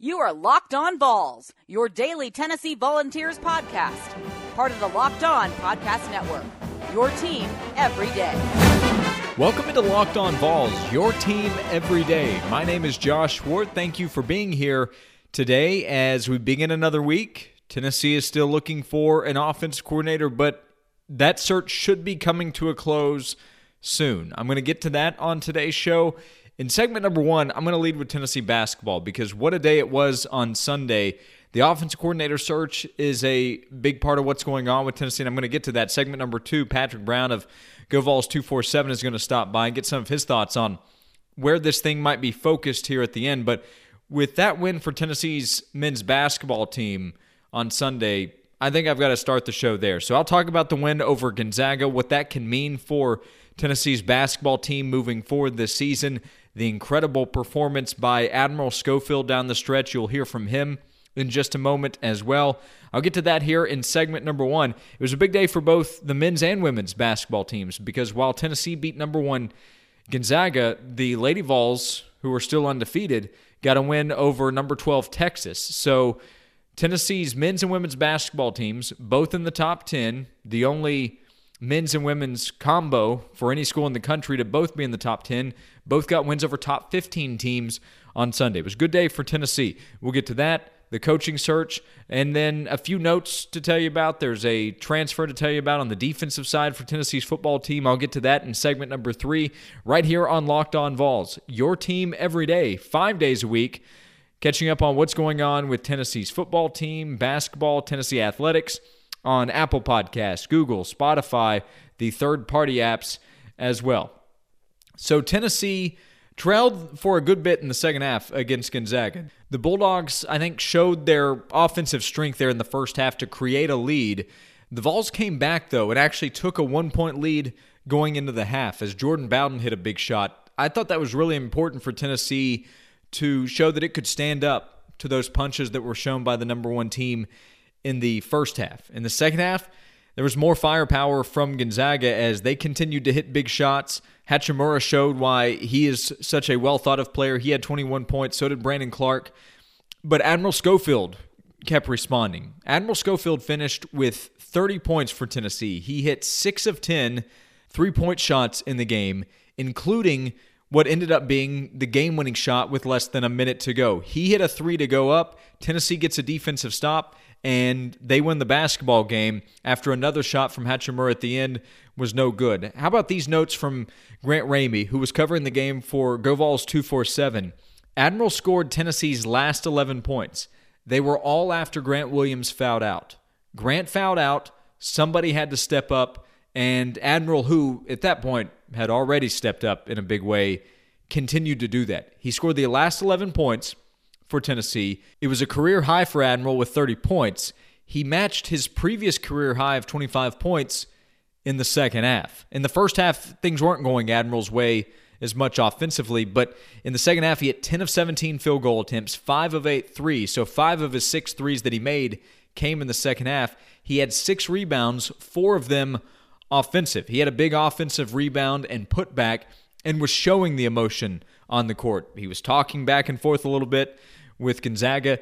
You are Locked On Vols, your daily Tennessee Volunteers podcast, part of the Locked On Podcast Network. Your team every day. Welcome into Locked On Vols, your team every day. My name is Josh Ward. Thank you for being here today as we begin another week. Tennessee is still looking for an offense coordinator, but that search should be coming to a close soon. I'm going to get to that on today's show. In segment number one, I'm going to lead with Tennessee basketball because what a day it was on Sunday. The offensive coordinator search is a big part of what's going on with Tennessee, and I'm going to get to that. Segment number two, Patrick Brown of GoVols 247 is going to stop by and get some of his thoughts on where this thing might be focused here at the end. But with that win for Tennessee's men's basketball team on Sunday, I think I've got to start the show there. So I'll talk about the win over Gonzaga, what that can mean for Tennessee's basketball team moving forward this season the incredible performance by Admiral Schofield down the stretch. You'll hear from him in just a moment as well. I'll get to that here in segment number one. It was a big day for both the men's and women's basketball teams because while Tennessee beat number one Gonzaga, the Lady Vols, who are still undefeated, got a win over number 12 Texas. So Tennessee's men's and women's basketball teams, both in the top 10, the only men's and women's combo for any school in the country to both be in the top 10. Both got wins over top 15 teams on Sunday. It was a good day for Tennessee. We'll get to that, the coaching search, and then a few notes to tell you about. There's a transfer to tell you about on the defensive side for Tennessee's football team. I'll get to that in segment number three, right here on Locked On Vols. Your team every day, five days a week, catching up on what's going on with Tennessee's football team, basketball, Tennessee athletics on Apple Podcasts, Google, Spotify, the third party apps as well. So Tennessee trailed for a good bit in the second half against Gonzaga. The Bulldogs, I think, showed their offensive strength there in the first half to create a lead. The Vols came back, though, and actually took a one point lead going into the half as Jordan Bowden hit a big shot. I thought that was really important for Tennessee to show that it could stand up to those punches that were shown by the number one team in the first half. In the second half, there was more firepower from Gonzaga as they continued to hit big shots. Hachimura showed why he is such a well thought of player. He had 21 points, so did Brandon Clarke. But Admiral Schofield kept responding. Admiral Schofield finished with 30 points for Tennessee. He hit 6 of 10 three point shots in the game, including what ended up being the game winning shot with less than a minute to go. He hit a three to go up. Tennessee gets a defensive stop and they win the basketball game after another shot from Hachimura at the end was no good. How about these notes from Grant Ramey, who was covering the game for GoVols 247? Admiral scored Tennessee's last 11 points. They were all after Grant Williams fouled out. Grant fouled out, somebody had to step up, and Admiral, who at that point had already stepped up in a big way, continued to do that. He scored the last 11 points for Tennessee. It was a career high for Admiral with 30 points. He matched his previous career high of 25 points in the second half. In the first half, things weren't going Admiral's way as much offensively, but in the second half, he had 10 of 17 field goal attempts, 5 of 8 threes. So, 5 of his 6 threes that he made came in the second half. He had 6 rebounds, 4 of them offensive. He had a big offensive rebound and putback and was showing the emotion on the court. He was talking back and forth a little bit with Gonzaga.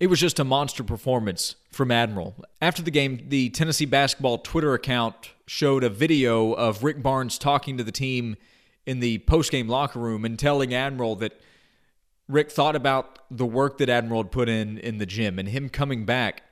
It was just a monster performance from Admiral. After the game, the Tennessee basketball Twitter account showed a video of Rick Barnes talking to the team in the post-game locker room and telling Admiral that Rick thought about the work that Admiral had put in in the gym and him coming back.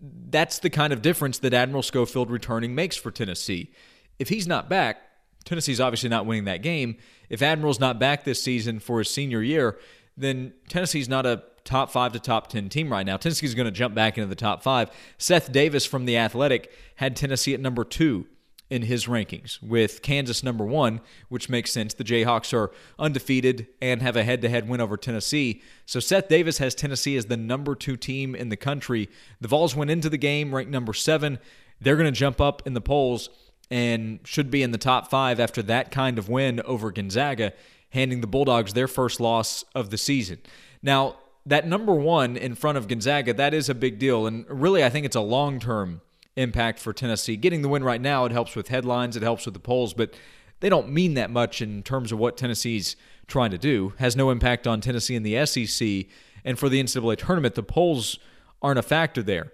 That's the kind of difference that Admiral Schofield returning makes for Tennessee. If he's not back, Tennessee's obviously not winning that game. If Admiral's not back this season for his senior year, then Tennessee's not a top five to top 10 team right now. Tennessee's going to jump back into the top five. Seth Davis from The Athletic had Tennessee at number two in his rankings, with Kansas number one, which makes sense. The Jayhawks are undefeated and have a head to head win over Tennessee. So Seth Davis has Tennessee as the number two team in the country. The Vols went into the game ranked number seven. They're going to jump up in the polls and should be in the top five after that kind of win over Gonzaga handing the Bulldogs their first loss of the season. Now, that number one in front of Gonzaga, that is a big deal. And really, I think it's a long term impact for Tennessee. Getting the win right now, it helps with headlines, it helps with the polls, but they don't mean that much in terms of what Tennessee's trying to do. Has no impact on Tennessee in the SEC And for the NCAA tournament, the polls aren't a factor there.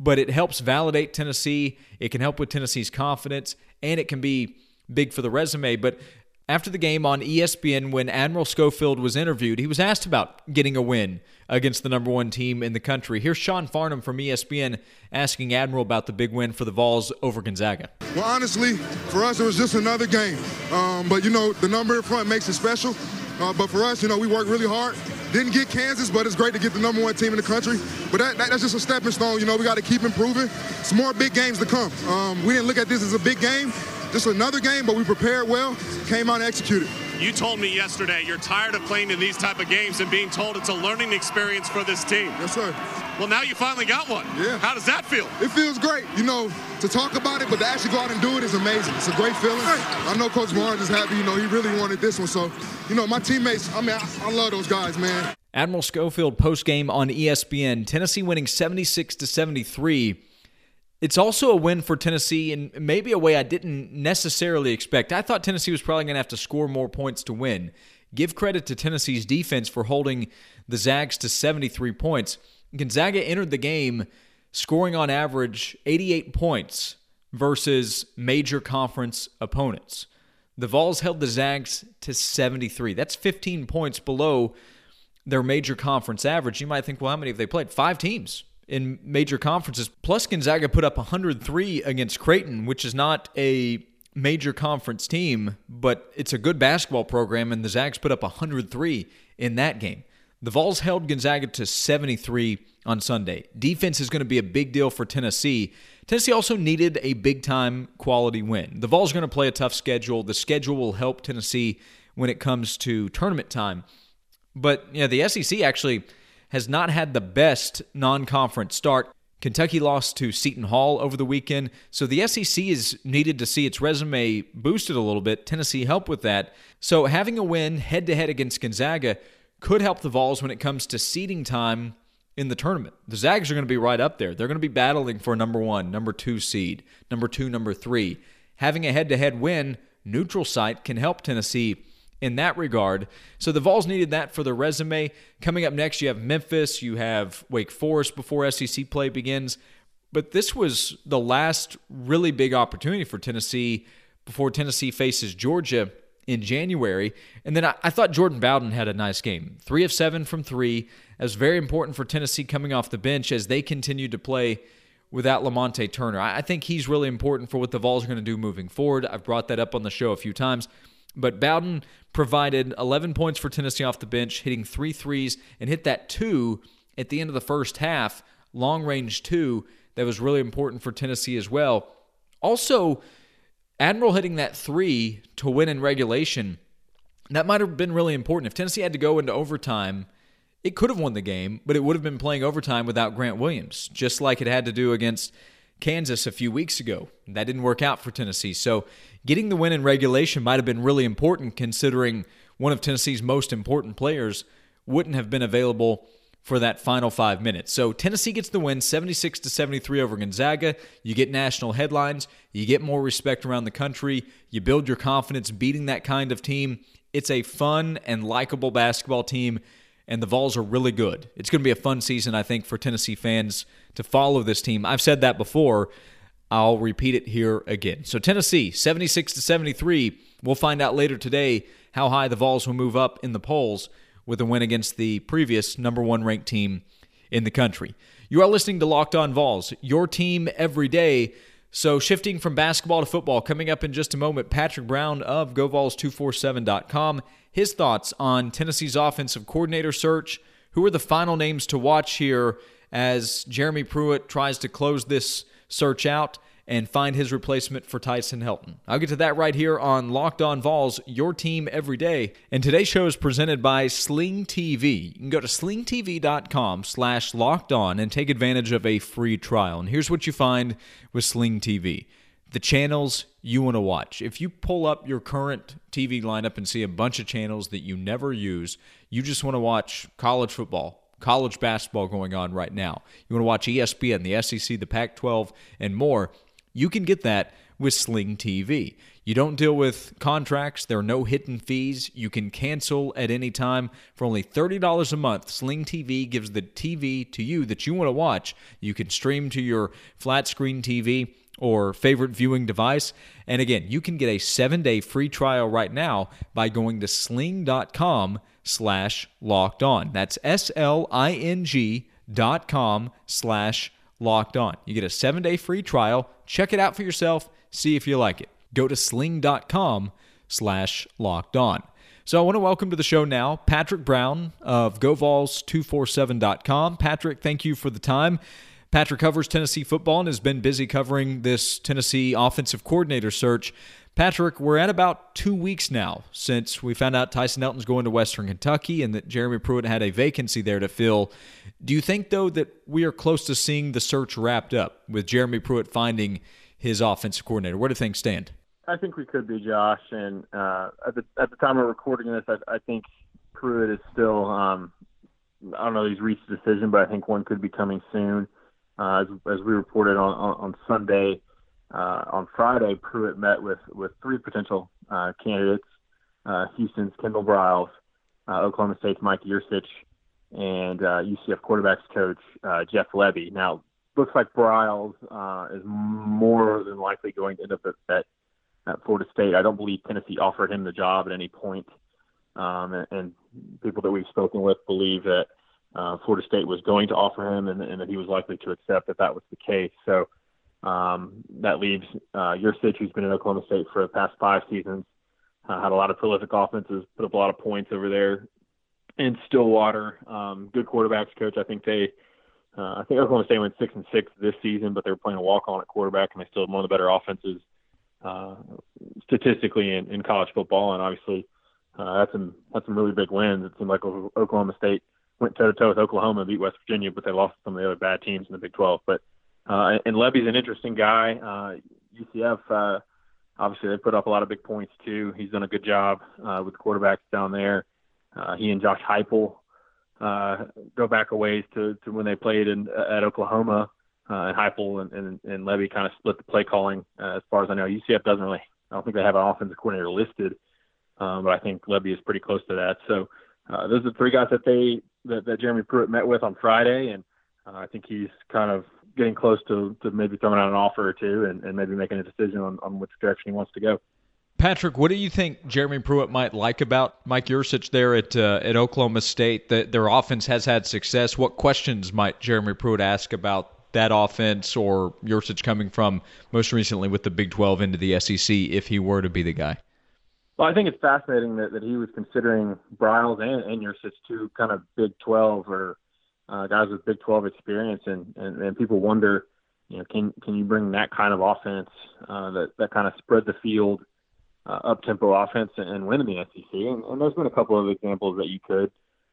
But it helps validate Tennessee. It can help with Tennessee's confidence, and it can be big for the resume. But after the game on ESPN, when Admiral Schofield was interviewed, he was asked about getting a win against the number one team in the country. Here's Sean Farnham from ESPN asking Admiral about the big win for the Vols over Gonzaga. Well, honestly, for us, it was just another game. Um, but, you know, the number in front makes it special. Uh, but for us, you know, we worked really hard. Didn't get Kansas, but it's great to get the number one team in the country. But that, that, that's just a stepping stone. You know, we got to keep improving. Some more big games to come. Um, we didn't look at this as a big game, just another game, but we prepared well, came out and executed. You told me yesterday you're tired of playing in these type of games and being told it's a learning experience for this team. Yes, sir. Well, now you finally got one. Yeah. How does that feel? It feels great. You know, to talk about it, but to actually go out and do it is amazing. It's a great feeling. I know Coach Barnes is happy. You know, he really wanted this one. So, you know, my teammates, I mean, I, I love those guys, man. Admiral Schofield post game on ESPN. Tennessee winning 76 to 73 it's also a win for Tennessee in maybe a way I didn't necessarily expect. I thought Tennessee was probably going to have to score more points to win. Give credit to Tennessee's defense for holding the Zags to 73 points. Gonzaga entered the game scoring on average 88 points versus major conference opponents. The Vols held the Zags to 73. That's 15 points below their major conference average. You might think, well, how many have they played? Five teams in major conferences. Plus, Gonzaga put up 103 against Creighton, which is not a major conference team, but it's a good basketball program, and the Zags put up 103 in that game. The Vols held Gonzaga to 73 on Sunday. Defense is going to be a big deal for Tennessee. Tennessee also needed a big time quality win. The Vols are going to play a tough schedule. The schedule will help Tennessee when it comes to tournament time. But yeah, the SEC actually has not had the best non conference start. Kentucky lost to Seton Hall over the weekend, so the SEC is needed to see its resume boosted a little bit. Tennessee helped with that. So having a win head to head against Gonzaga could help the Vols when it comes to seeding time in the tournament. The Zags are going to be right up there. They're going to be battling for number one, number two seed, number two, number three. Having a head to head win, neutral site, can help Tennessee in that regard. So the Vols needed that for their resume. Coming up next, you have Memphis, you have Wake Forest before SEC play begins. But this was the last really big opportunity for Tennessee before Tennessee faces Georgia in January. And then I, I, thought Jordan Bowden had a nice game. Three of seven from three. That was very important for Tennessee coming off the bench as they continued to play without Lamonte Turner. I think he's really important for what the Vols are going to do moving forward. I've brought that up on the show a few times. But Bowden provided 11 points for Tennessee off the bench, hitting three threes, and hit that two at the end of the first half, long range two, that was really important for Tennessee as well. Also, Admiral hitting that three to win in regulation, that might have been really important. If Tennessee had to go into overtime, it could have won the game, but it would have been playing overtime without Grant Williams, just like it had to do against Kansas a few weeks ago. That didn't work out for Tennessee. So getting the win in regulation might have been really important considering one of Tennessee's most important players wouldn't have been available for that final five minutes. So Tennessee gets the win 76 to 73 over Gonzaga. You get national headlines, you get more respect around the country, you build your confidence beating that kind of team. It's a fun and likable basketball team and the Vols are really good. It's going to be a fun season, I think, for Tennessee fans to follow this team. I've said that before. I'll repeat it here again. So Tennessee, 76 to 73. We'll find out later today how high the Vols will move up in the polls with a win against the previous number one ranked team in the country. You are listening to Locked On Vols, your team every day. So, shifting from basketball to football, coming up in just a moment, Patrick Brown of GoVols247.com his thoughts on Tennessee's offensive coordinator search. Who are the final names to watch here as Jeremy Pruitt tries to close this search out and find his replacement for Tyson Helton? I'll get to that right here on Locked On Vols, your team every day. And today's show is presented by Sling TV. You can go to slingtv.com slash locked on and take advantage of a free trial. And here's what you find with Sling TV the channels you want to watch. If you pull up your current TV lineup and see a bunch of channels that you never use, you just want to watch college football, college basketball going on right now. You want to watch ESPN, the SEC, the Pac 12, and more. You can get that with Sling TV. You don't deal with contracts, there are no hidden fees. You can cancel at any time for only $30 a month. Sling TV gives the TV to you that you want to watch. You can stream to your flat screen TV or favorite viewing device. And again, you can get a seven-day free trial right now by going to sling.com slash locked on. That's S-L-I-N-G dot com slash locked on. You get a seven-day free trial. Check it out for yourself. See if you like it go to sling.com slash locked on. So I want to welcome to the show now Patrick Brown of GoVols247.com. Patrick, thank you for the time. Patrick covers Tennessee football and has been busy covering this Tennessee offensive coordinator search. Patrick, we're at about two weeks now since we found out Tyson Helton's going to Western Kentucky and that Jeremy Pruitt had a vacancy there to fill. Do you think, though, that we are close to seeing the search wrapped up with Jeremy Pruitt finding his offensive coordinator? Where do things stand? I think we could be, Josh. And uh, at the at the time of recording this, I, I think Pruitt is still. Um, I don't know he's reached a decision, but I think one could be coming soon. Uh, as, as we reported on on, on Sunday, uh, on Friday, Pruitt met with with three potential uh, candidates: uh, Houston's Kendall Briles, uh, Oklahoma State's Mike Yurcich, and uh, UCF quarterbacks coach uh, Jeff Lebby. Now, looks like Briles uh, is more than likely going to end up at, at at Florida State. I don't believe Tennessee offered him the job at any point. Um, and, and people that we've spoken with believe that uh, Florida State was going to offer him and, and that he was likely to accept if that was the case. So um, that leaves uh, Yurcich, who's been at Oklahoma State for the past five seasons, uh, had a lot of prolific offenses, put up a lot of points over there in Stillwater. Um, good quarterbacks coach. I think they, uh, I think Oklahoma State went six and six this season, but they were playing a walk on at quarterback, and they still had one of the better offenses uh, statistically in, in college football, and obviously uh, that's some that's some really big wins. It seemed like Oklahoma State went toe to toe with Oklahoma and beat West Virginia, but they lost some of the other bad teams in the Big 12. But uh, and Lebby's an interesting guy. Uh, UCF uh, obviously they put up a lot of big points too. He's done a good job uh, with quarterbacks down there. Uh, he and Josh Heupel uh, go back a ways to, to when they played in at Oklahoma uh, and Heupel and, and, and Lebby kind of split the play calling. Uh, as far as I know, UCF doesn't really. I don't think they have an offensive coordinator listed, um, but I think Levy is pretty close to that. So uh, those are the three guys that they that, that Jeremy Pruitt met with on Friday, and uh, I think he's kind of getting close to, to maybe throwing out an offer or two and, and maybe making a decision on, on which direction he wants to go. Patrick, what do you think Jeremy Pruitt might like about Mike Yurcich there at uh, at Oklahoma State? That their offense has had success. What questions might Jeremy Pruitt ask about that offense or Yurcich coming from most recently with the Big 12 into the SEC if he were to be the guy? Well, I think it's fascinating that, that he was considering Briles and, and Yurcich two kind of Big 12 or uh, guys with Big 12 experience, and, and, and people wonder, you know, can can you bring that kind of offense uh, that that kind of spread the field, uh, up tempo offense, and, and win in the SEC? And, and there's been a couple of examples that you could.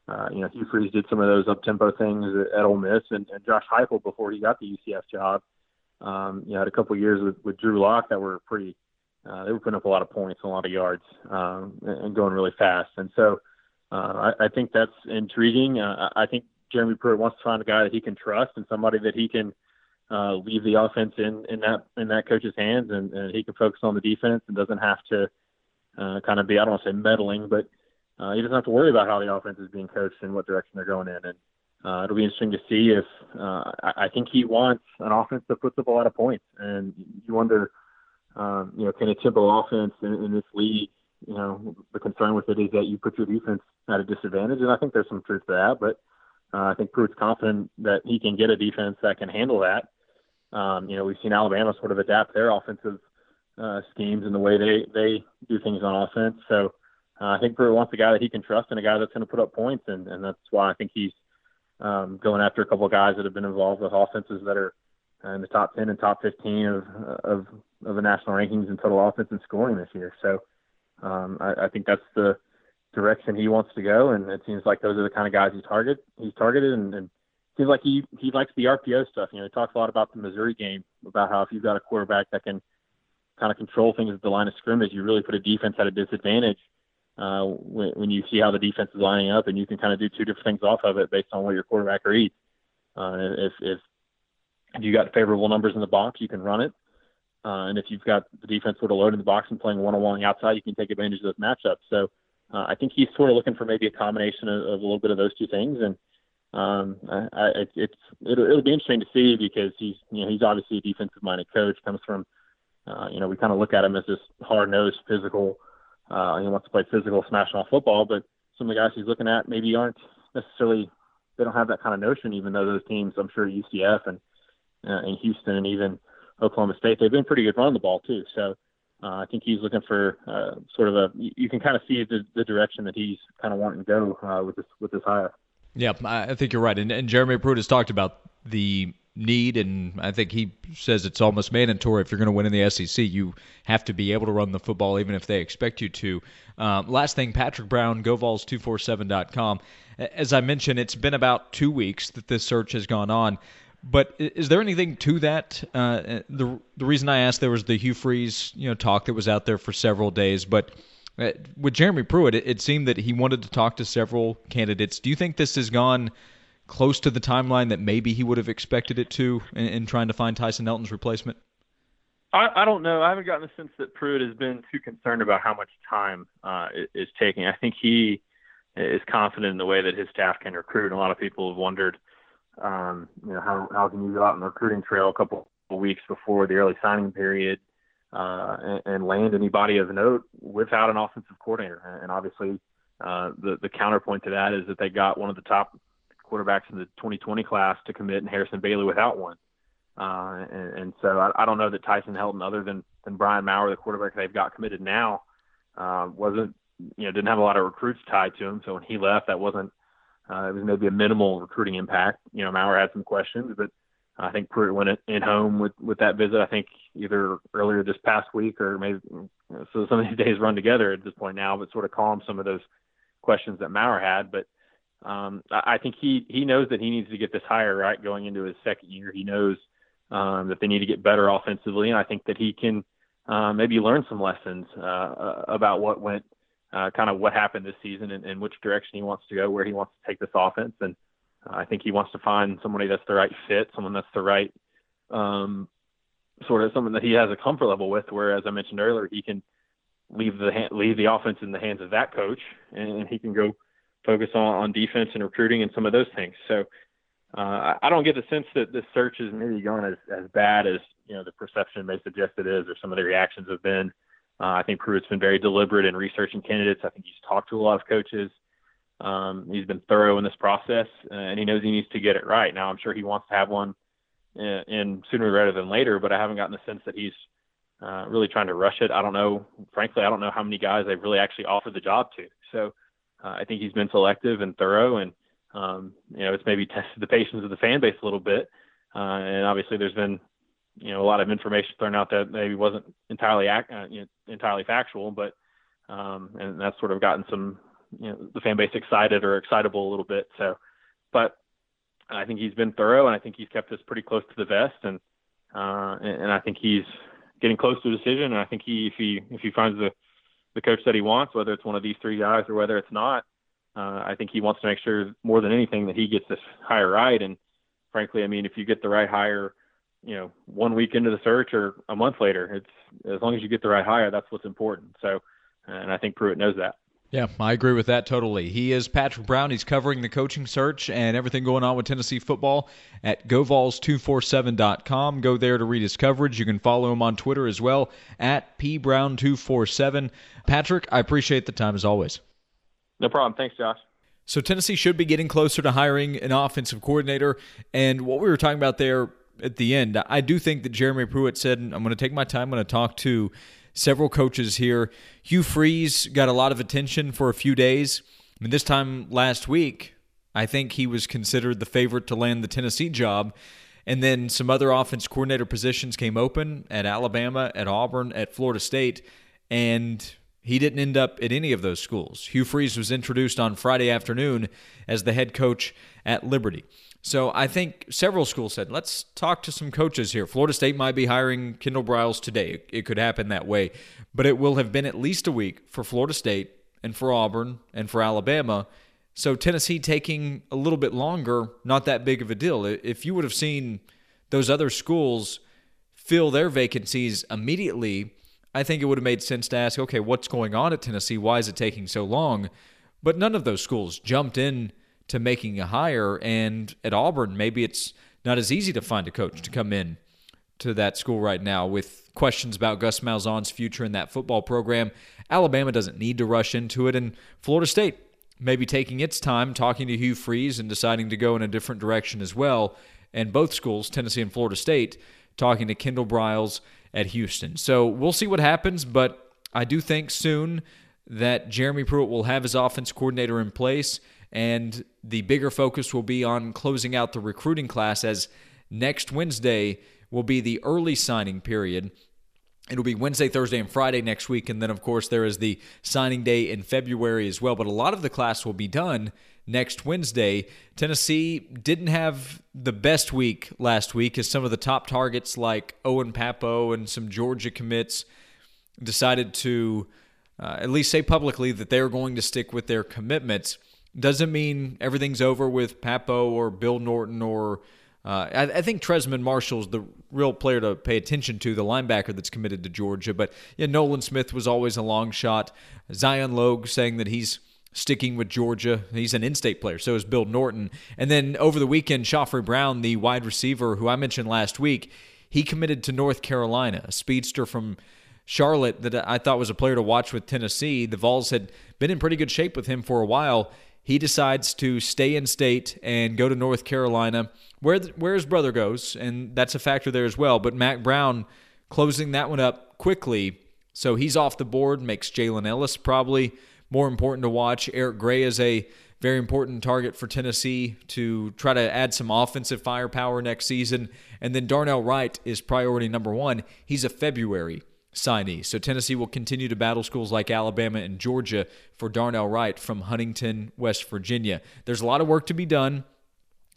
Uh, you know, Hugh Freeze did some of those up tempo things at, at Ole Miss, and, and Josh Heupel before he got the UCF job. Um, you know, had a couple of years with, with Drew Lock that were pretty. Uh, they were putting up a lot of points, a lot of yards, um, and going really fast. And so, uh, I, I think that's intriguing. Uh, I think Jeremy Pruitt wants to find a guy that he can trust and somebody that he can uh, leave the offense in in that in that coach's hands, and, and he can focus on the defense and doesn't have to uh, kind of be I don't want to say meddling, but uh, he doesn't have to worry about how the offense is being coached and what direction they're going in. And uh, it'll be interesting to see if uh, I, I think he wants an offense that puts up a lot of points. And you wonder, um, you know, can a tempo offense in, in this league? You know, the concern with it is that you put your defense at a disadvantage, and I think there's some truth to that. But uh, I think Pruitt's confident that he can get a defense that can handle that. Um, you know, we've seen Alabama sort of adapt their offensive uh, schemes and the way they they do things on offense. So uh, I think Pruitt wants a guy that he can trust and a guy that's going to put up points, and, and that's why I think he's um, going after a couple of guys that have been involved with offenses that are in the top 10 and top 15 of of, of the national rankings in total offense and scoring this year. So um, I, I think that's the direction he wants to go, and it seems like those are the kind of guys he's target he's targeted, and, and seems like he he likes the RPO stuff. You know, he talks a lot about the Missouri game about how if you've got a quarterback that can kind of control things at the line of scrimmage, you really put a defense at a disadvantage uh, when, when you see how the defense is lining up, and you can kind of do two different things off of it based on what your quarterback reads. Uh, if, if if you got favorable numbers in the box, you can run it. Uh, and if you've got the defense sort of loaded in the box and playing one on one outside, you can take advantage of those matchups. So uh, I think he's sort of looking for maybe a combination of, of a little bit of those two things. And um, I, I, it's it'll, it'll be interesting to see because he's you know he's obviously a defensive minded coach, comes from uh, you know we kind of look at him as this hard nosed, physical. Uh, he wants to play physical, smashing off football, but some of the guys he's looking at maybe aren't necessarily they don't have that kind of notion. Even though those teams, I'm sure UCF and uh, and Houston and even Oklahoma State, they've been pretty good running the ball too. So uh, I think he's looking for uh, sort of a. You can kind of see the, the direction that he's kind of wanting to go uh, with this with this hire. Yeah, I think you're right. And, and Jeremy Pruitt has talked about the need, and I think he says it's almost mandatory if you're going to win in the SEC, you have to be able to run the football even if they expect you to. Um, last thing, Patrick Brown, GoVols247.com. As I mentioned, it's been about two weeks that this search has gone on. But is there anything to that? Uh, the the reason I asked there was the Hugh Freeze you know talk that was out there for several days, but uh, with Jeremy Pruitt, it, it, seemed that he wanted to talk to several candidates. Do you think this has gone close to the timeline that maybe he would have expected it to in, in trying to find Tyson Helton's replacement? I, I don't know. I haven't gotten the sense that Pruitt has been too concerned about how much time uh, is taking. I think he is confident in the way that his staff can recruit. A lot of people have wondered, um, you know, how how can you go out on the recruiting trail a couple of weeks before the early signing period? uh, and, and land anybody of note without an offensive coordinator. And obviously, uh, the the counterpoint to that is that they got one of the top quarterbacks in the 2020 class to commit in Harrison Bailey without one. Uh, and, and so I, I don't know that Tyson Helton, other than than Brian Maurer, the quarterback they've got committed now, uh, wasn't you know didn't have a lot of recruits tied to him. So when he left, that wasn't uh, it was maybe a minimal recruiting impact. You know, Maurer had some questions, but I think Pruitt went in home with with that visit. I think either earlier this past week or maybe so some of these days run together at this point now, but sort of calm some of those questions that Maurer had. But um, I think he he knows that he needs to get this hire right going into his second year. He knows um, that they need to get better offensively, and I think that he can uh, maybe learn some lessons uh, about what went, uh, kind of what happened this season, and, and which direction he wants to go, where he wants to take this offense, and uh, I think he wants to find somebody that's the right fit, someone that's the right um, sort of someone that he has a comfort level with. Where, as I mentioned earlier, he can leave the leave the offense in the hands of that coach, and he can go focus on, on defense and recruiting and some of those things. So uh, I don't get the sense that this search is maybe going as, as bad as you know the perception may suggest it is, or some of the reactions have been. Uh, I think Pruitt's been very deliberate in researching candidates. I think he's talked to a lot of coaches. Um, he's been thorough in this process, uh, and he knows he needs to get it right. Now, I'm sure he wants to have one in, in sooner rather than later, but I haven't gotten the sense that he's uh, really trying to rush it. I don't know, frankly, I don't know how many guys they've really actually offered the job to. So uh, I think he's been selective and thorough, and um, you know, it's maybe tested the patience of the fan base a little bit. Uh, and obviously, there's been you know a lot of information thrown out that maybe wasn't entirely uh, you know, entirely factual, but um, and that's sort of gotten some you know the fan base excited or excitable a little bit. So, but I think he's been thorough, and I think he's kept us pretty close to the vest, and uh, and, and I think he's getting close to a decision. And I think he, if he if he finds the the coach that he wants, whether it's one of these three guys or whether it's not, uh, I think he wants to make sure more than anything that he gets this hire right. And frankly, I mean, if you get the right hire, you know, one week into the search or a month later, it's as long as you get the right hire, that's what's important. So, and I think Pruitt knows that. Yeah, I agree with that totally. He is Patrick Brown. He's covering the coaching search and everything going on with Tennessee football at govols247.com. Go there to read his coverage. You can follow him on Twitter as well at pbrown247. Patrick, I appreciate the time as always. No problem. Thanks, Josh. So Tennessee should be getting closer to hiring an offensive coordinator. And what we were talking about there at the end, I do think that Jeremy Pruitt said, I'm going to take my time, I'm going to talk to several coaches here. Hugh Freeze got a lot of attention for a few days. I mean, this time last week, I think he was considered the favorite to land the Tennessee job. And then some other offense coordinator positions came open at Alabama, at Auburn, at Florida State, and he didn't end up at any of those schools. Hugh Freeze was introduced on Friday afternoon as the head coach at Liberty. So I think several schools said, let's talk to some coaches here. Florida State might be hiring Kendall Briles today. It could happen that way. But it will have been at least a week for Florida State and for Auburn and for Alabama. So Tennessee taking a little bit longer, not that big of a deal. If you would have seen those other schools fill their vacancies immediately, I think it would have made sense to ask, okay, what's going on at Tennessee? Why is it taking so long? But none of those schools jumped in to making a hire. And at Auburn, maybe it's not as easy to find a coach to come in to that school right now with questions about Gus Malzahn's future in that football program. Alabama doesn't need to rush into it, and Florida State maybe taking its time talking to Hugh Freeze and deciding to go in a different direction as well. And both schools, Tennessee and Florida State, talking to Kendall Briles at Houston. So we'll see what happens, but I do think soon that Jeremy Pruitt will have his offense coordinator in place, and the bigger focus will be on closing out the recruiting class as next Wednesday will be the early signing period. It'll be Wednesday, Thursday, and Friday next week. And then, of course, there is the signing day in February as well. But a lot of the class will be done next Wednesday. Tennessee didn't have the best week last week as some of the top targets like Owen Pappoe and some Georgia commits decided to uh, at least say publicly that they're going to stick with their commitments. Doesn't mean everything's over with Pappoe or Bill Norton or uh, I, I, think Trezmen Marshall's the real player to pay attention to, the linebacker that's committed to Georgia. But yeah, Nolan Smith was always a long shot. Zion Logue saying that he's sticking with Georgia. He's an in-state player. So is Bill Norton. And then over the weekend, Khafre Brown, the wide receiver who I mentioned last week, he committed to North Carolina, a speedster from Charlotte that I thought was a player to watch with Tennessee. The Vols had been in pretty good shape with him for a while. He decides to stay in state and go to North Carolina, where where his brother goes, and that's a factor there as well. But Mack Brown closing that one up quickly, so he's off the board. Makes Jalen Ellis probably more important to watch. Eric Gray is a very important target for Tennessee to try to add some offensive firepower next season. And then Darnell Wright is priority number one. He's a February signee. So Tennessee will continue to battle schools like Alabama and Georgia for Darnell Wright from Huntington, West Virginia. There's a lot of work to be done.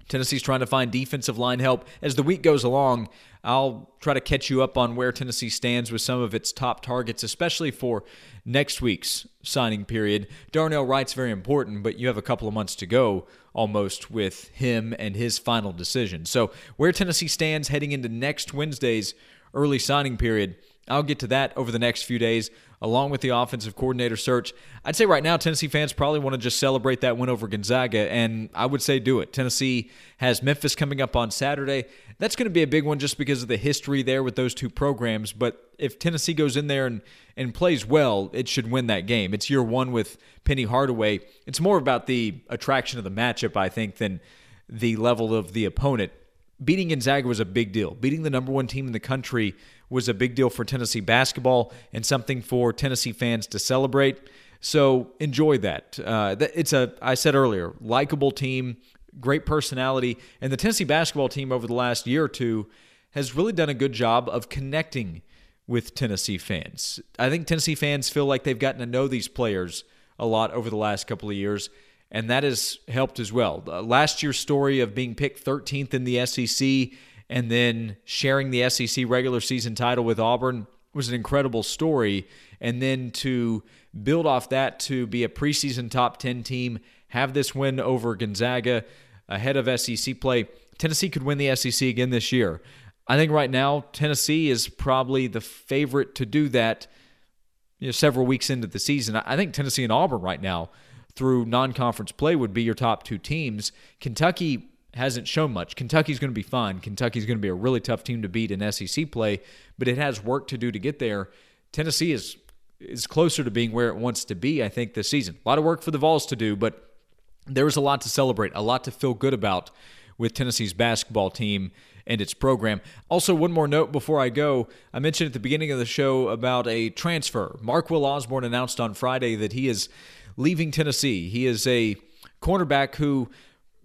Tennessee's trying to find defensive line help. As the week goes along, I'll try to catch you up on where Tennessee stands with some of its top targets, especially for next week's signing period. Darnell Wright's very important, but you have a couple of months to go almost with him and his final decision. So, where Tennessee stands heading into next Wednesday's early signing period, I'll get to that over the next few days, along with the offensive coordinator search. I'd say right now, Tennessee fans probably want to just celebrate that win over Gonzaga, and I would say do it. Tennessee has Memphis coming up on Saturday. That's going to be a big one just because of the history there with those two programs. But if Tennessee goes in there and, and plays well, it should win that game. It's year one with Penny Hardaway. It's more about the attraction of the matchup, I think, than the level of the opponent. Beating Gonzaga was a big deal. Beating the number one team in the country was a big deal for Tennessee basketball and something for Tennessee fans to celebrate. So enjoy that. Uh, it's a, I said earlier, likable team, great personality, and the Tennessee basketball team over the last year or two has really done a good job of connecting with Tennessee fans. I think Tennessee fans feel like they've gotten to know these players a lot over the last couple of years, and that has helped as well. Uh, last year's story of being picked 13th in the SEC and then sharing the SEC regular season title with Auburn was an incredible story. And then to build off that to be a preseason top 10 team, have this win over Gonzaga ahead of SEC play. Tennessee could win the SEC again this year. I think right now, Tennessee is probably the favorite to do that you know, several weeks into the season. I think Tennessee and Auburn right now, through non conference play, would be your top two teams. Kentucky hasn't shown much. Kentucky's going to be fine. Kentucky's going to be a really tough team to beat in SEC play, but it has work to do to get there. Tennessee is is closer to being where it wants to be, I think, this season. A lot of work for the Vols to do, but there was a lot to celebrate, a lot to feel good about with Tennessee's basketball team and its program. Also, one more note before I go. I mentioned at the beginning of the show about a transfer. Marquill Osborne announced on Friday that he is leaving Tennessee. He is a cornerback who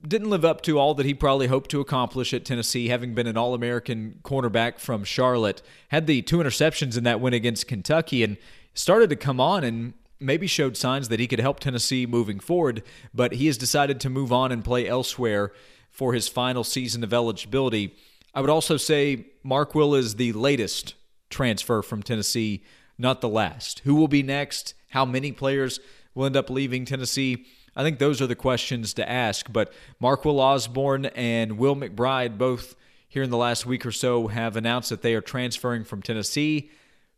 didn't live up to all that he probably hoped to accomplish at Tennessee, having been an All American cornerback from Charlotte. Had the two interceptions in that win against Kentucky and started to come on and maybe showed signs that he could help Tennessee moving forward, but he has decided to move on and play elsewhere for his final season of eligibility. I would also say Marquill is the latest transfer from Tennessee, not the last. Who will be next? How many players will end up leaving Tennessee? I think those are the questions to ask. But Marquill Osborne and Will McBride both here in the last week or so have announced that they are transferring from Tennessee.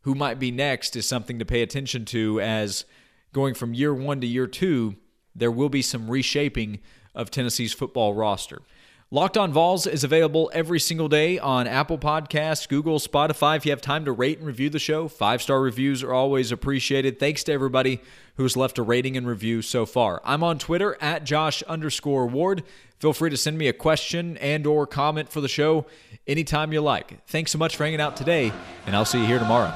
Who might be next is something to pay attention to as going from year one to year two, there will be some reshaping of Tennessee's football roster. Locked on Vols is available every single day on Apple Podcasts, Google, Spotify. If you have time to rate and review the show, five star reviews are always appreciated. Thanks to everybody who's left a rating and review so far. I'm on Twitter at Josh underscore Ward. Feel free to send me a question and or comment for the show anytime you like. Thanks so much for hanging out today, and I'll see you here tomorrow.